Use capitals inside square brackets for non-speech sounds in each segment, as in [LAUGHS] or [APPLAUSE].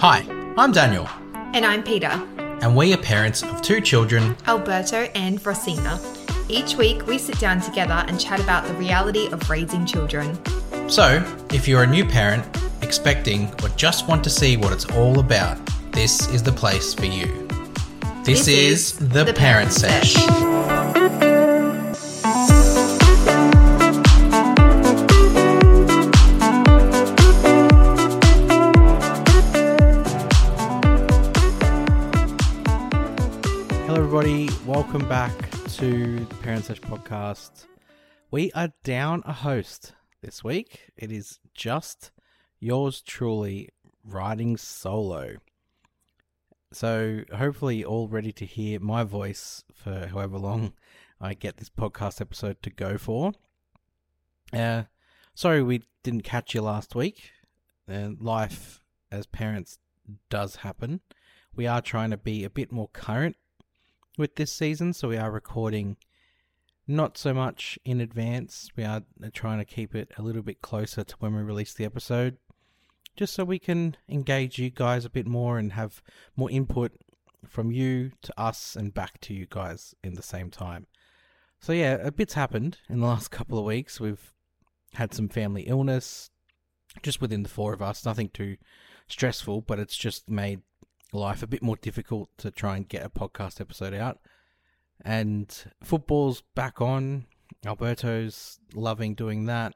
Hi, I'm Daniel, And I'm Peter, and we are parents of two children. Alberto and Rosina. Each week we sit down together and chat about the reality of raising children. So, if you're a new parent, expecting, or just want to see what it's all about, this is the place for you. This, This is, is the, The Parent Parent Sesh. Welcome back to the Parent Sesh podcast. We are down a host this week. It is just yours truly riding solo. So, hopefully, all ready to hear my voice for however long I get this podcast episode to go for. Uh, sorry we didn't catch you last week. Uh, life as parents does happen. We are trying to be a bit more current with this season, so we are recording not so much in advance. We are trying to keep it a little bit closer to when we release the episode, just so we can engage you guys a bit more and have more input from you to us and back to you guys in the same time. So, yeah, a bit's happened in the last [LAUGHS] couple of weeks. We've had some family illness just within the four of us, nothing too stressful, but it's just made life a bit more difficult to try and get a podcast episode out. And football's back on. Alberto's loving doing that.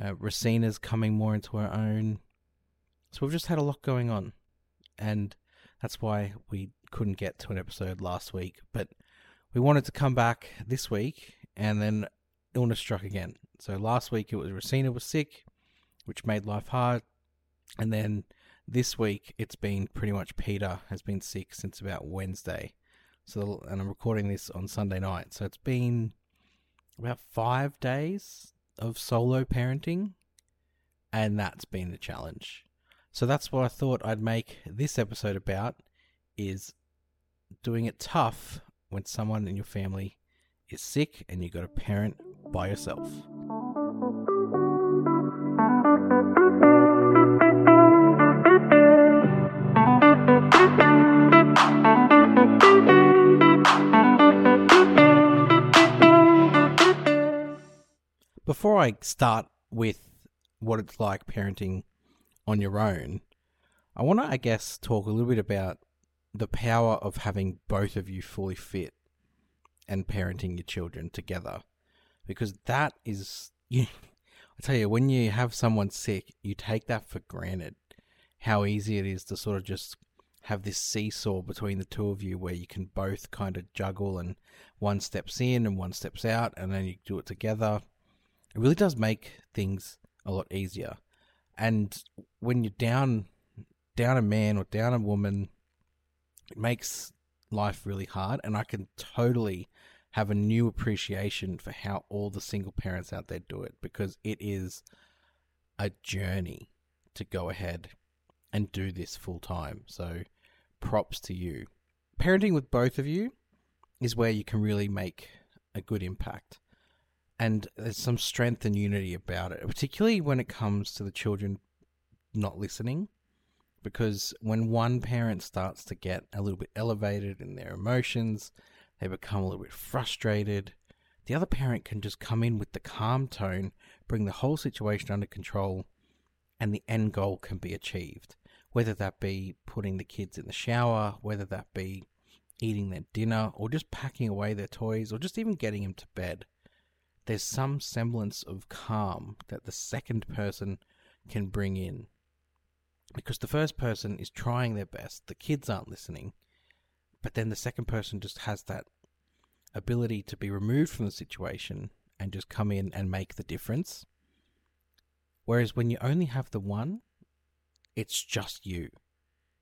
Uh, Rosina's coming more into her own. So we've just had a lot going on. And that's why we couldn't get to an episode last week. But we wanted to come back this week, and then illness struck again. So last week it was Racina was sick, which made life hard. And then this week it's been pretty much Peter has been sick since about Wednesday. So and I'm recording this on Sunday night. So it's been about 5 days of solo parenting and that's been the challenge. So that's what I thought I'd make this episode about is doing it tough when someone in your family is sick and you've got to parent by yourself. Before I start with what it's like parenting on your own, I want to, I guess, talk a little bit about the power of having both of you fully fit and parenting your children together. Because that is, you, [LAUGHS] I tell you, when you have someone sick, you take that for granted. How easy it is to sort of just have this seesaw between the two of you where you can both kind of juggle and one steps in and one steps out and then you do it together. It really does make things a lot easier. And when you're down down a man or down a woman, it makes life really hard and I can totally have a new appreciation for how all the single parents out there do it because it is a journey to go ahead and do this full time. So props to you. Parenting with both of you is where you can really make a good impact. And there's some strength and unity about it, particularly when it comes to the children not listening. Because when one parent starts to get a little bit elevated in their emotions, they become a little bit frustrated, the other parent can just come in with the calm tone, bring the whole situation under control, and the end goal can be achieved. Whether that be putting the kids in the shower, whether that be eating their dinner, or just packing away their toys, or just even getting them to bed. There's some semblance of calm that the second person can bring in. Because the first person is trying their best, the kids aren't listening, but then the second person just has that ability to be removed from the situation and just come in and make the difference. Whereas when you only have the one, it's just you.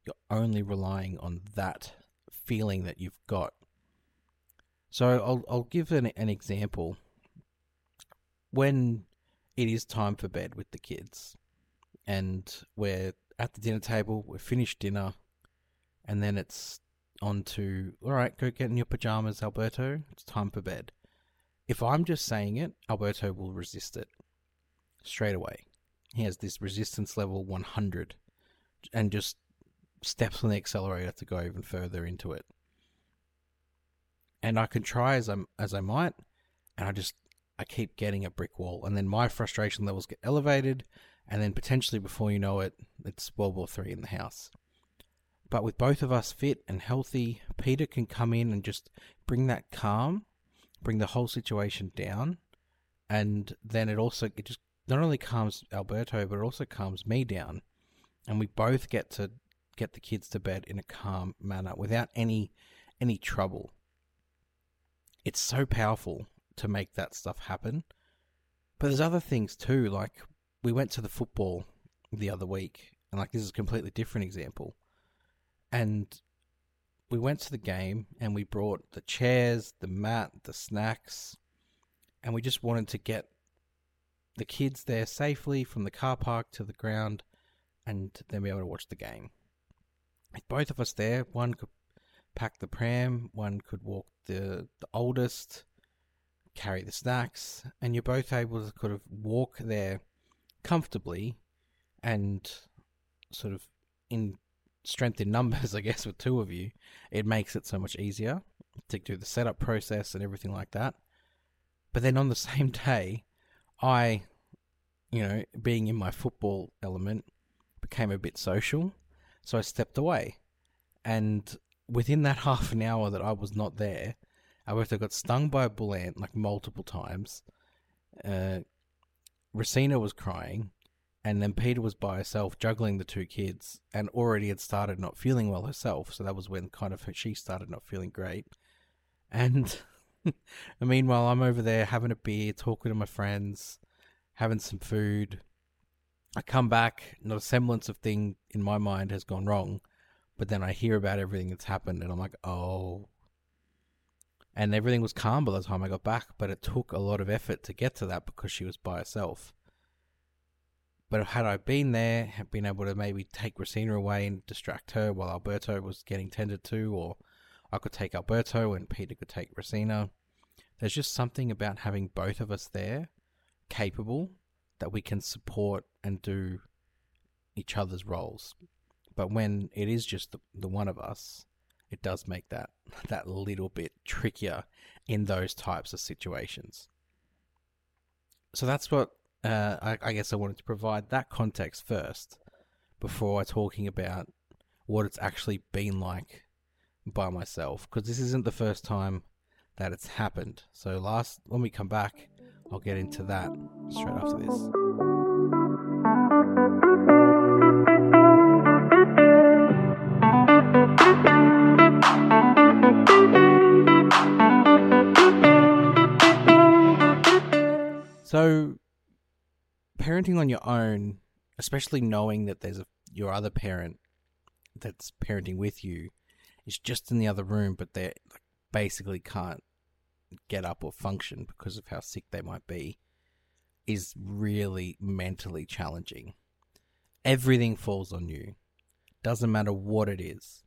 You're only relying on that feeling that you've got. So I'll I'll give an an example. When it is time for bed with the kids, and we're at the dinner table, we've finished dinner, and then it's on to all right, go get in your pajamas, Alberto. It's time for bed. If I'm just saying it, Alberto will resist it straight away. He has this resistance level 100 and just steps on the accelerator to go even further into it. And I can try as I as I might, and I just I keep getting a brick wall, and then my frustration levels get elevated, and then potentially before you know it, it's World War Three in the house. But with both of us fit and healthy, Peter can come in and just bring that calm, bring the whole situation down, and then it also it just not only calms Alberto but it also calms me down, and we both get to get the kids to bed in a calm manner without any any trouble. It's so powerful to make that stuff happen. But there's other things too, like we went to the football the other week, and like this is a completely different example. And we went to the game and we brought the chairs, the mat, the snacks, and we just wanted to get the kids there safely from the car park to the ground and then be able to watch the game. With both of us there, one could pack the pram, one could walk the, the oldest, carry the snacks, and you're both able to kind of walk there comfortably and sort of in strength in numbers, [LAUGHS] I guess, with two of you, it makes it so much easier to do the setup process and everything like that. But then on the [LAUGHS] same day, I, you know, being in my football element, became a bit social. So I stepped away. And within that [LAUGHS] half an hour that I was not there, Alberto got stung by a bull ant like multiple times. Uh, Rosina was crying and then Peter was by herself juggling the two kids and already had started not feeling well herself. So that was when kind of she started not feeling great. And [LAUGHS] meanwhile, I'm over there having a beer, talking to my friends, having some food. I come back, not a semblance of thing in my mind has gone wrong, but then I hear about everything that's happened and I'm like, oh. And everything was calm by the time I got back, but it took a lot of effort to get to that because she was by herself. But had I been there, had been able to maybe take Rosina away and distract her while Alberto was getting tended to, or I could take Alberto and Peter could take Rosina. There's just something about having both of us there, capable, that we can support and do each other's roles. But when it is just the, the one of us, it does make that that little bit trickier in those types of situations. So that's what uh, I, I guess I wanted to provide that context first before talking about what it's actually been like by myself because this isn't the first time that it's happened. So last when we come back, I'll get into that straight after this. So parenting on your own, especially knowing that there's a, your other parent that's parenting with you, is just in the other room, but they basically can't get up or function because of how sick they might be, is really mentally challenging. Everything falls on you. Doesn't matter what it is.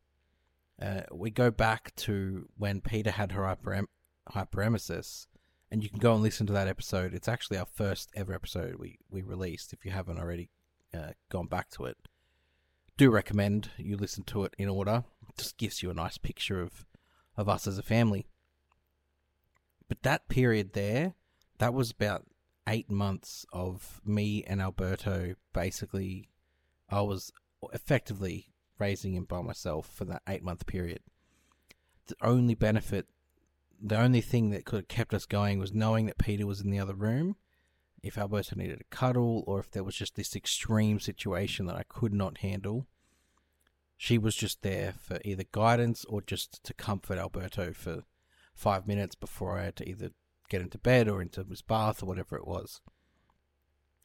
Uh, we go back to when Peter had her hyperem- hyperemesis and you can go and listen to that episode. It's actually our first ever episode we, we released. If you haven't already uh, gone back to it, do recommend you listen to it in order. It just gives you a nice picture of of us as a family. But that period there, that was about eight months of me and Alberto. Basically, I was effectively raising him by myself for that eight month period. The only benefit the only thing that could have kept us going was knowing that Peter was in the other room. If Alberto needed a cuddle, or if there was just this extreme situation that I could not handle, she was just there for either guidance or just to comfort Alberto for five minutes before I had to either get into bed or into his bath or whatever it was.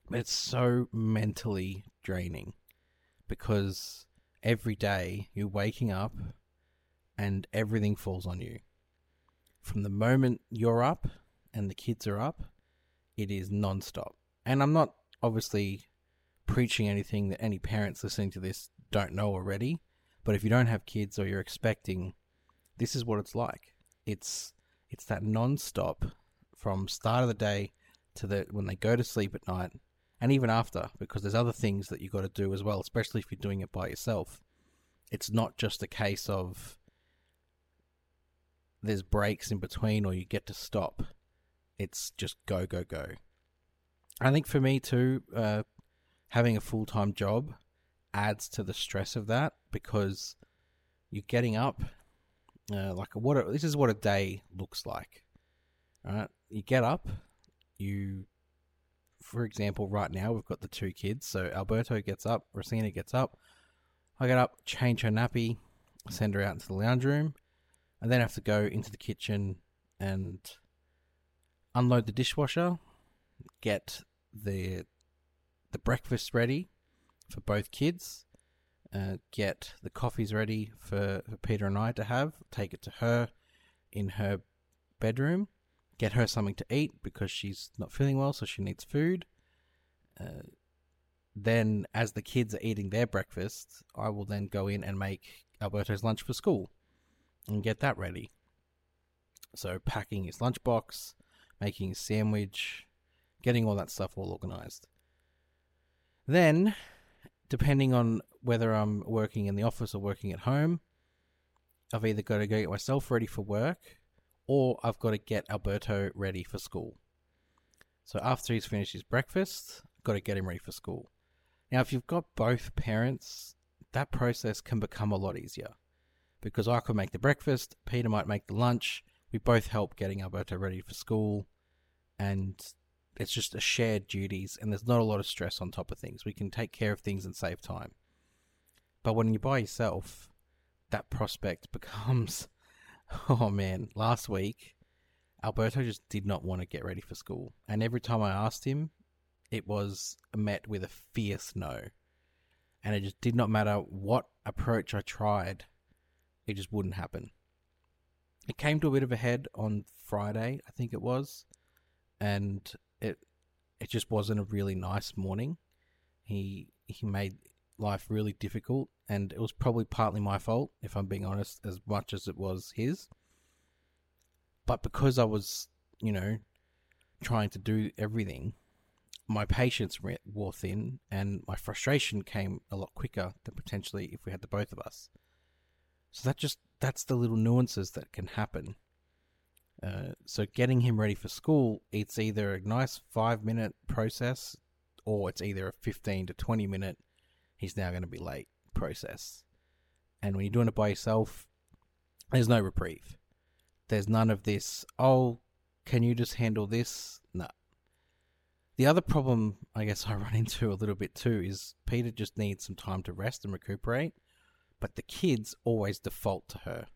But it's so mentally draining because every day you're waking up and everything falls on you from the moment you're up and the kids are up, it is non-stop. And I'm not obviously preaching anything that any parents listening to this don't know already, but if you don't have kids or you're expecting, this is what it's like. It's it's that non-stop from start of the day to the when they go to sleep at night and even after because there's other things that you've got to do as well, especially if you're doing it by yourself. it's not just a case of there's breaks in between or you get to stop. It's just go, go, go. I think for me too, uh, having a full time job adds to the stress of that because you're getting up. Uh, like what a, this is what a day looks like. Right, you get up, you, for example, right now we've got the two kids. So Alberto gets up, Rosina gets up. I get up, change her nappy, send her out into the lounge room, and then have to go into the kitchen and unload the dishwasher, get the the breakfast ready for both kids, uh, get the coffees ready for, for Peter and I to have, take it to her in her bedroom, get her something to eat because she's not feeling well, so she needs food. Uh, then, as the kids are eating their breakfast, I will then go in and make Alberto's lunch for school and get that ready. So, packing his lunchbox, making his sandwich, getting all that stuff all organized. Then, depending on whether I'm working in the office or working at home, I've either got to get myself ready for work or I've got to get Alberto ready for school. So after he's finished his breakfast, I've got to get him ready for school. Now, if you've got both parents, that process can become a lot easier because I could make the breakfast, Peter might make the lunch, we both help getting Alberto ready for school, and it's just a shared duties and there's not a lot of stress on top of things. We can take care of things and save time. But when you're by yourself, that prospect [LAUGHS] becomes oh man, last week Alberto just did not want to get ready for school. And every time I asked him, it was met with a fierce no. And it just did not matter what approach I tried, it just wouldn't happen. It came to a bit of a head on Friday, I think it was, and it it just wasn't a really nice morning. He he made life really difficult, and it was probably partly my fault, if I'm being honest, as much as it was his. But because I was, you know, trying to do everything, my patience wore thin, and my frustration came a lot quicker than potentially if we had the both of us. So that just that's the little nuances that can happen uh, so getting him ready for school, it's either a nice five minute process or it's either a 15 to 20 minute, he's now going to be late process. And when you're doing it by yourself, there's no reprieve. There's none of this, oh, can you just handle this? No. The other problem I guess [LAUGHS] I run into a little bit too is Peter just needs some time to rest and recuperate, but the kids always default to her.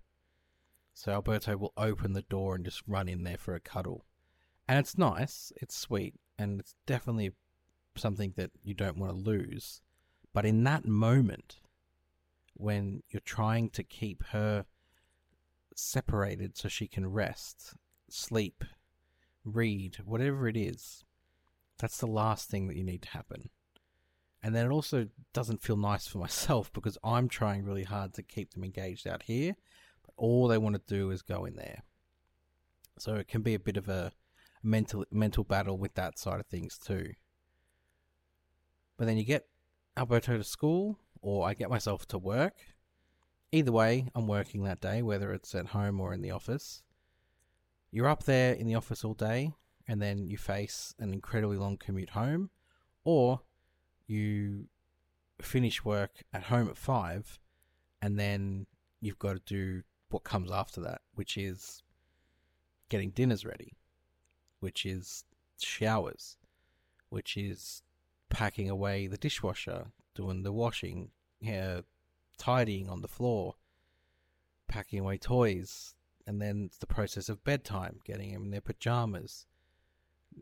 So Alberto will open the door and just run in there for a cuddle. And it's nice, it's sweet, and it's definitely something that you don't want to lose. But in that moment, when you're trying to keep her separated so she can rest, sleep, read, whatever it is, that's the last thing that you need to happen. And then it also doesn't feel nice for [LAUGHS] myself because I'm trying really hard to keep them engaged out here but all they want to do is go in there. So it can be a bit of a mental mental battle with that side of things too. But then you get Alberto to school, or I get myself to work. Either way, I'm working that day, whether it's at home or in the office. You're up there in the office all day, and then you face an incredibly long commute home, or you finish work at home at five, and then you've got to do what comes after that, which is getting dinners ready, which is showers, which is packing away the dishwasher, doing the washing, yeah, tidying on the floor, packing away toys, and then it's the process of bedtime, getting them in their pajamas,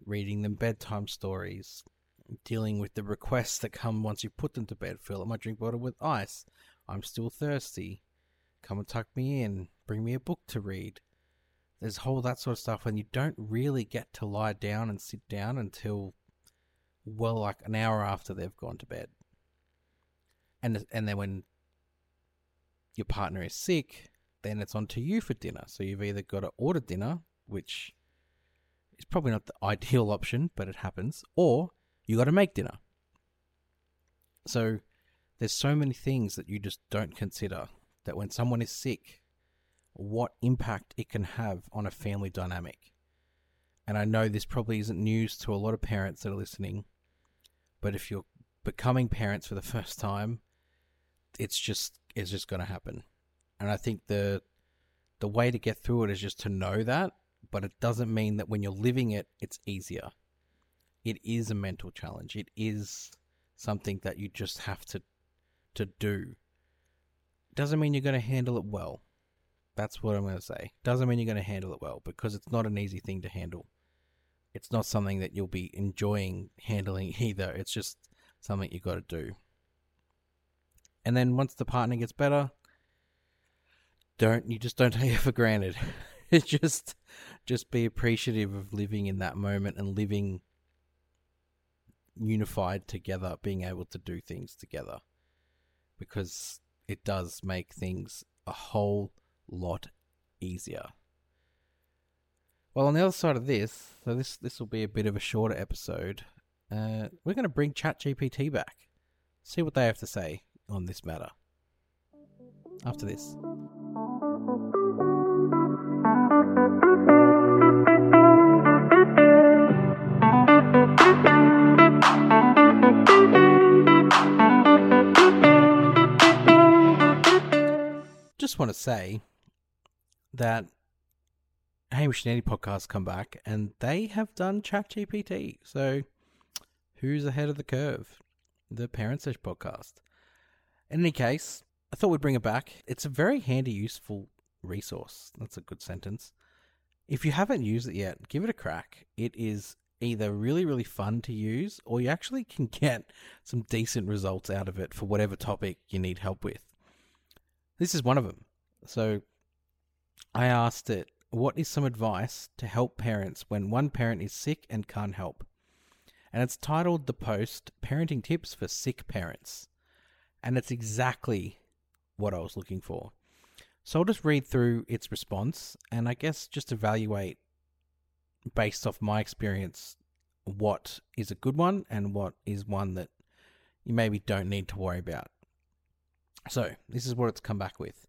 reading them bedtime stories, dealing with the requests that come once you put them to bed. Fill up my drink bottle with ice. I'm still thirsty. Come and tuck me in. Bring me a book to read. There's whole that sort of stuff, and you don't really get to lie down and sit down until well, like an hour after they've gone to bed. And and then when your partner is sick, then it's on to you for dinner. So you've either got to order dinner, which is probably not the [LAUGHS] ideal option, but it happens, or you got to make dinner. So there's so many things that you just don't consider that when someone is sick, what impact it can have on a family dynamic. And I know this probably isn't news to a lot of parents that are listening, but if you're becoming parents for the [LAUGHS] first time, it's just it's just going to happen. And I think the the way to get through it is just to know that, but it doesn't mean that when you're living it, it's easier. It is a mental challenge. It is something that you just have to to do. Doesn't mean you're going to handle it well. That's what I'm going to say. Doesn't mean you're going to handle it well because it's not an easy thing to handle. It's not something that you'll be enjoying handling [LAUGHS] either. It's just something you got to do. And then once the partner gets better, don't you just don't [LAUGHS] take it for granted. [LAUGHS] just just be appreciative of living in that moment and living unified together, being able to do things together. Because it does make things a whole lot easier. Well, on the other side of this, so this this will be a bit of a shorter episode. Uh, we're going to bring ChatGPT back, see what they have to say on this matter. After this. Just want to say that Hamish and Andy podcast come back and they have done ChatGPT. So who's ahead of the curve? The Parent Sesh podcast. In any case, I thought we'd bring it back. It's a very handy, useful resource. That's a good sentence. If you haven't used it yet, give it a crack. It is either really, really fun to use, or you actually can [LAUGHS] get some decent results out of it for whatever topic you need help with. This is one of them. So I asked it, what is some advice to help parents when one parent is sick and can't help? And it's titled the post Parenting Tips for Sick Parents. And it's exactly what I was looking for. So I'll just read through its response and I guess just evaluate based off my experience what is a good one and what is one that you maybe don't need to worry about. So, this is what it's come back with.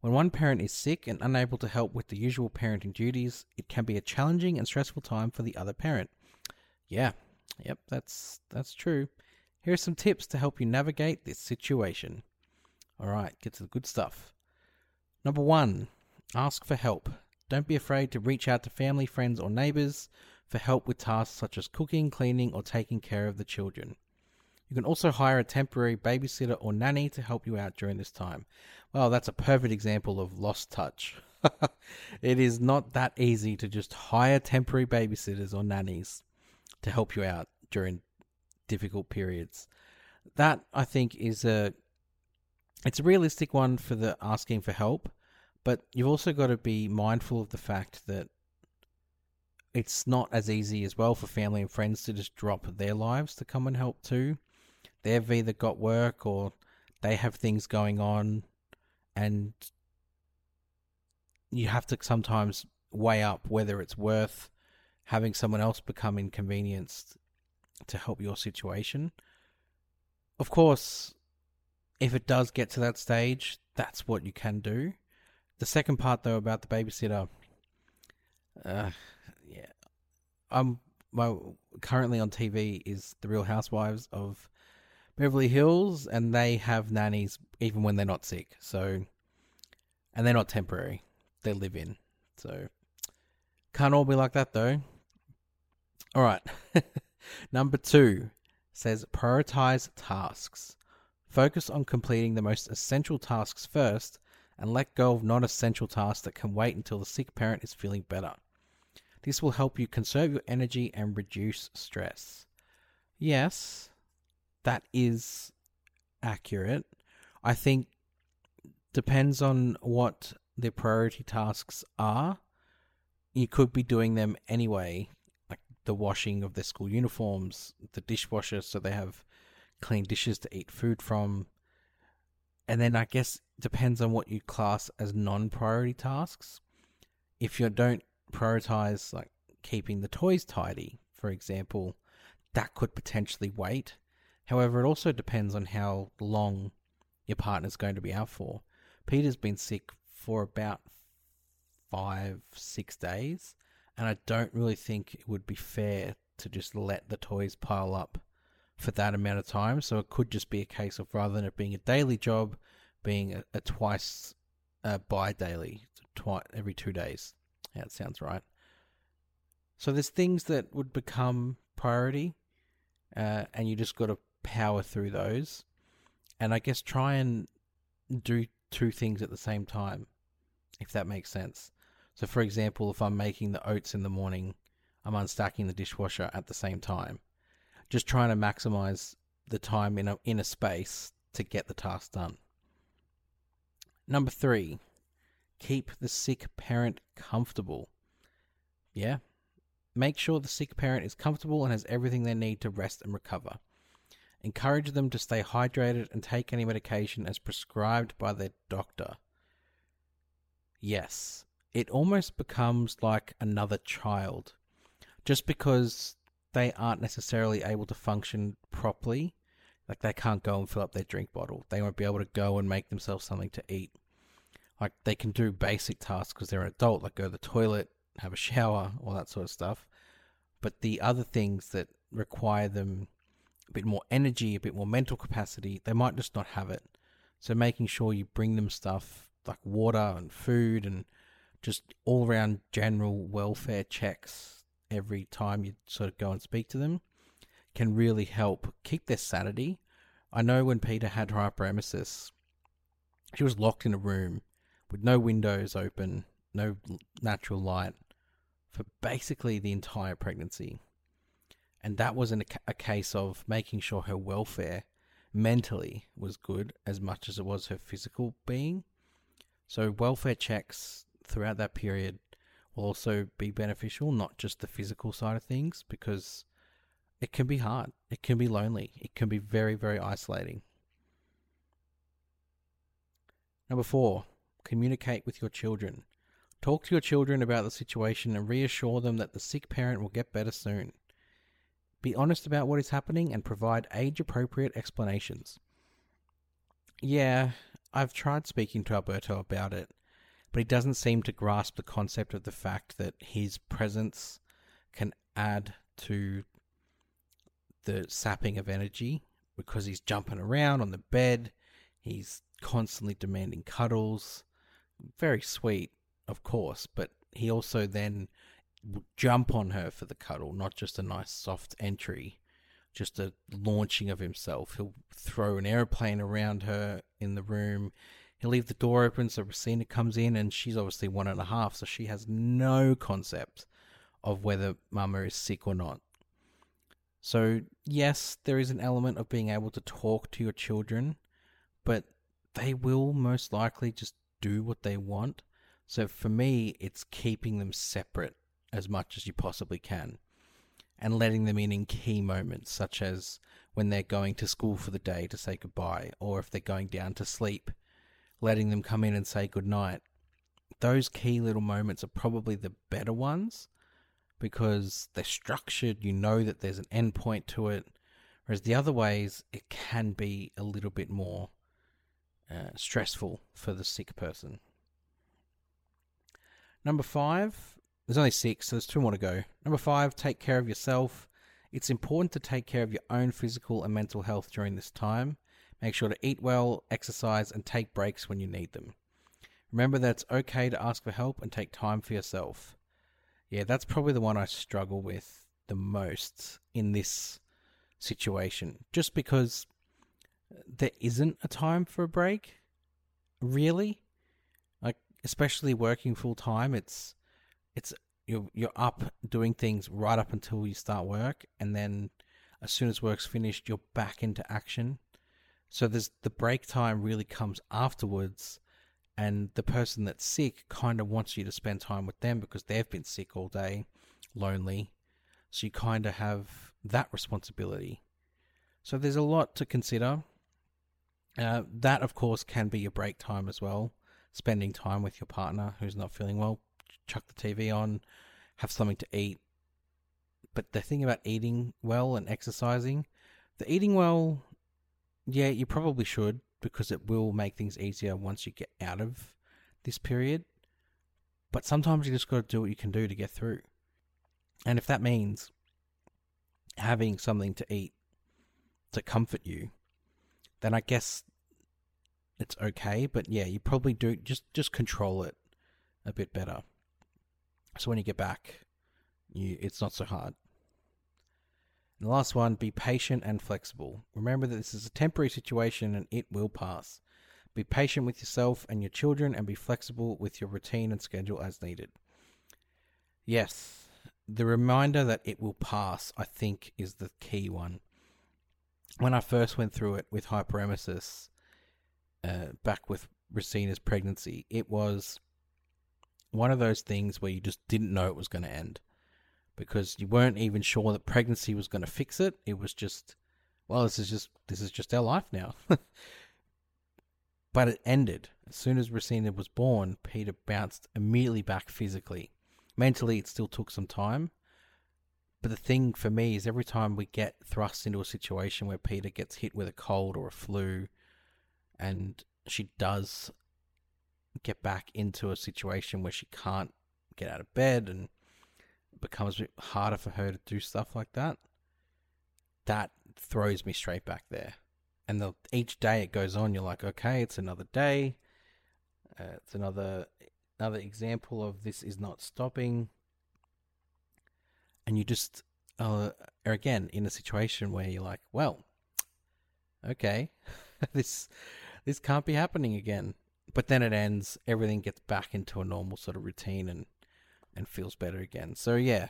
When one parent is sick and unable to help with the usual parenting duties, it can be a challenging and stressful time for the other parent. Yeah, yep, that's that's true. Here are some tips to help you navigate this situation. All right, get to the good stuff. Number one, ask for help. Don't be afraid to reach out to family, friends, or neighbors for help with tasks such as cooking, cleaning, or taking care of the children. You can also hire a temporary babysitter or nanny to help you out during this time. Well, that's a perfect example of lost touch. [LAUGHS] it is not that easy to just hire temporary babysitters or nannies to help you out during difficult periods. That I think is a it's a realistic one for the asking for help, but you've also got to be mindful of the fact that it's not as easy as well for family and friends to just drop their lives to come and help too. They've either got work or they have things going on, and you have to sometimes weigh up whether it's worth having someone else become inconvenienced to help your situation. Of course, if it does get to that stage, that's what you can do. The second part, though, about the babysitter, uh, yeah, I'm well. Currently on TV is the Real Housewives of Beverly Hills, and they have nannies even when they're not sick. So, and they're not temporary; they live in. So, can't all be like that, though. All right. [LAUGHS] Number two says prioritize tasks. Focus on completing the most essential tasks first and let go of non essential tasks that can wait until the sick parent is feeling better. This will help you conserve your energy and reduce stress. Yes, that is accurate. I think depends on what their priority tasks are. You could be doing them anyway, like the washing of their school uniforms, the dishwasher so they have clean dishes to eat food from. And then I guess depends on what you class as non-priority tasks. If you don't prioritize like keeping the toys tidy, for example, that could potentially wait. However, it also depends on how long your partner's going to be out for. Peter's been sick for about five, six days, and I don't really think it would be fair to just let the toys pile up for that amount of time. So it could just be a case of rather than it being a daily job, being a, a twice, uh, bi daily, twice every two days. Yeah, it sounds right. So there's things that would become priority, uh, and you just got to power through those. And I guess try and do two things at the same time, if that makes sense. So, for example, if I'm making the oats in the morning, I'm unstacking the dishwasher at the same time. Just trying to maximize the time in a, in a space to get the task done. Number three, keep the sick parent comfortable. Yeah, make sure the sick parent is comfortable and has everything they need to rest and recover. Encourage them to stay hydrated and take any medication as prescribed by their doctor. Yes, it almost becomes like another child. Just because they aren't necessarily able to function properly, like they can't go and fill up their drink bottle, they won't be able to go and make themselves something to eat. Like they can do basic tasks because they're an adult, like go to the toilet, have a shower, all that sort of stuff. But the other things that require them bit more energy, a bit more mental capacity, they might just not have it. So making sure you bring them stuff like water and food and just all around general welfare checks every time you sort of go and speak to them can really help keep their sanity. I know when Peter had her hyperemesis, she was locked in a room with no windows open, no natural light for basically the entire pregnancy. And that wasn't a, a case of making sure her welfare mentally was good as much as it was her physical being. So, welfare checks throughout that period will also be beneficial, not just the physical side of things, because it can be hard. It can be lonely. It can be very, very isolating. Number four, communicate with your children. Talk to your children about the situation and reassure them that the sick parent will get better soon. Be honest about what is happening and provide age appropriate explanations. Yeah, I've tried speaking to Alberto about it, but he doesn't seem to grasp the concept of the fact that his presence can add to the sapping of energy because he's jumping around on the bed, he's constantly demanding cuddles. Very sweet, of course, but he also then jump on her for the cuddle, not just a nice soft entry, just a launching of himself. He'll throw an airplane around her in the room. He'll leave the door open so Rosina comes in, and she's obviously one and a half, so she has no concept of whether Mama is sick or not. So, yes, there is an element of being able to talk to your children, but they will most likely just do what they want. So, for me, it's keeping them separate as much as you possibly can and letting them in in key moments, such as when they're going to school for the day to say goodbye, or if they're going down to sleep, letting them come in and say goodnight. Those key little moments are probably the better ones because they're structured, you know that there's an end point to it. Whereas the other ways, it can be a little bit more uh, stressful for the sick person. Number five, there's only six, so there's two more to go. Number five, take care of yourself. It's important to take care of your own physical and mental health during this time. Make sure to eat well, exercise, and take breaks when you need them. Remember that it's okay to ask for help and take time for yourself. Yeah, that's probably the one I struggle with the most in this situation. Just because there isn't a time for a break, really. Like, especially working full time, it's it's you're you're up doing things right up until you start work, and then as soon as work's finished, you're back into action. So there's the break time really comes afterwards, and the person that's sick kind of wants you to spend time with them because they've been sick all day, lonely. So you kind of have that responsibility. So there's a lot to consider. Uh, that, of course, can be your break time as well. Spending time with your partner who's not feeling well, chuck the TV on, have something to eat. But the thing about eating well and exercising, The eating well, yeah, you probably should because it will make things easier once you get out of this period. But sometimes you just got to do what you can do to get through. And if that means having something to eat to comfort you, then I guess it's okay. But yeah, you probably do just just control it a bit better. So when you get back, you it's not so hard. And the last one, be patient and flexible. Remember that this is a temporary situation and it will pass. Be patient with yourself and your children and be flexible with your routine and schedule as needed. Yes, the reminder that it will pass, I think, is the key one. When I first went through it with hyperemesis, uh, back with Rosina's pregnancy, it was one of those things where you just didn't know it was going to end because you weren't even sure that pregnancy was going to fix it. It was just, well, this is just this is just our life now. [LAUGHS] but it ended as soon as Rosina was born. Peter bounced immediately back physically. Mentally, it still took some time. But the thing for me is every time we get thrust into a situation where Peter gets hit with a cold or a flu, and she does get back into a situation where she can't get out of bed and it becomes harder for her to do stuff like that, that throws me straight back there. And the, each day it goes on, you're like, okay, it's another day. Uh, it's another another example of this is not stopping. And you just uh, are again in a situation where you're like, well, okay, [LAUGHS] this this can't be happening again. But then it ends, everything gets back into a normal sort of routine and and feels better again. So yeah,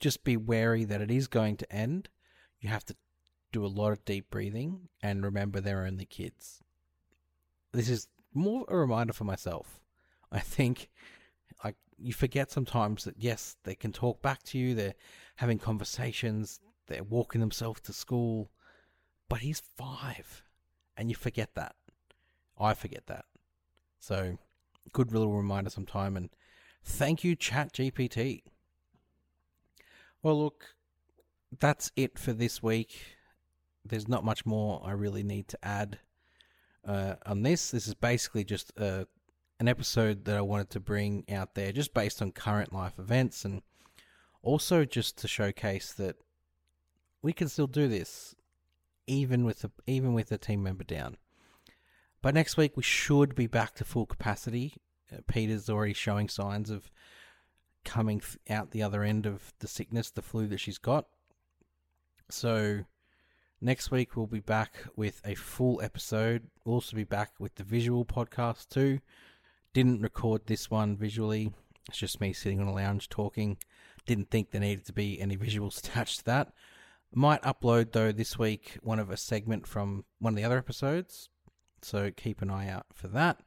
just be wary that it is going to end. You have to do a lot of deep breathing and remember they're only kids. This is more a reminder for myself. I think like you forget sometimes that yes, they can talk back to you, they're having conversations, they're walking themselves to school, but he's 5 and you forget that. I forget that. So, good little reminder sometime. And thank you, Chat GPT. Well, look, that's it for this week. There's not much more I really need to add uh, on this. This is basically just uh, an episode that I wanted to bring out there, just based on current life events, and also just to showcase that we can still do this, even with a, even with a team member down. But next week we should be back to full capacity. Uh, Peter's already showing signs of coming th- out the other end of the sickness, the flu that she's got. So next week we'll be back with a full episode. We'll also be back with the visual podcast too. Didn't record this one visually. It's just me sitting on a lounge talking. Didn't think there needed to be any visuals [LAUGHS] attached to that. Might upload though this week one of a segment from one of the other episodes so keep an eye out for that.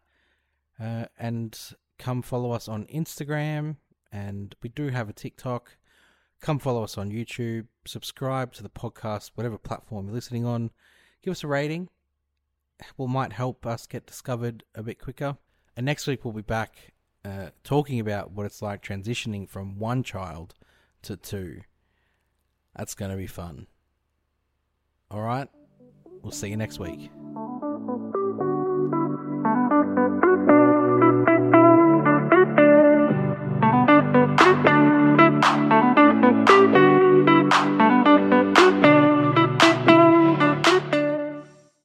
Uh, and come follow us on Instagram. And we do have a TikTok. Come follow us on YouTube. Subscribe to the podcast, whatever platform you're listening on. Give us a rating. Will might help us get discovered a bit quicker. And next week we'll be back uh, talking about what it's like transitioning from one child to two. That's going to be fun. All right. We'll see you next week.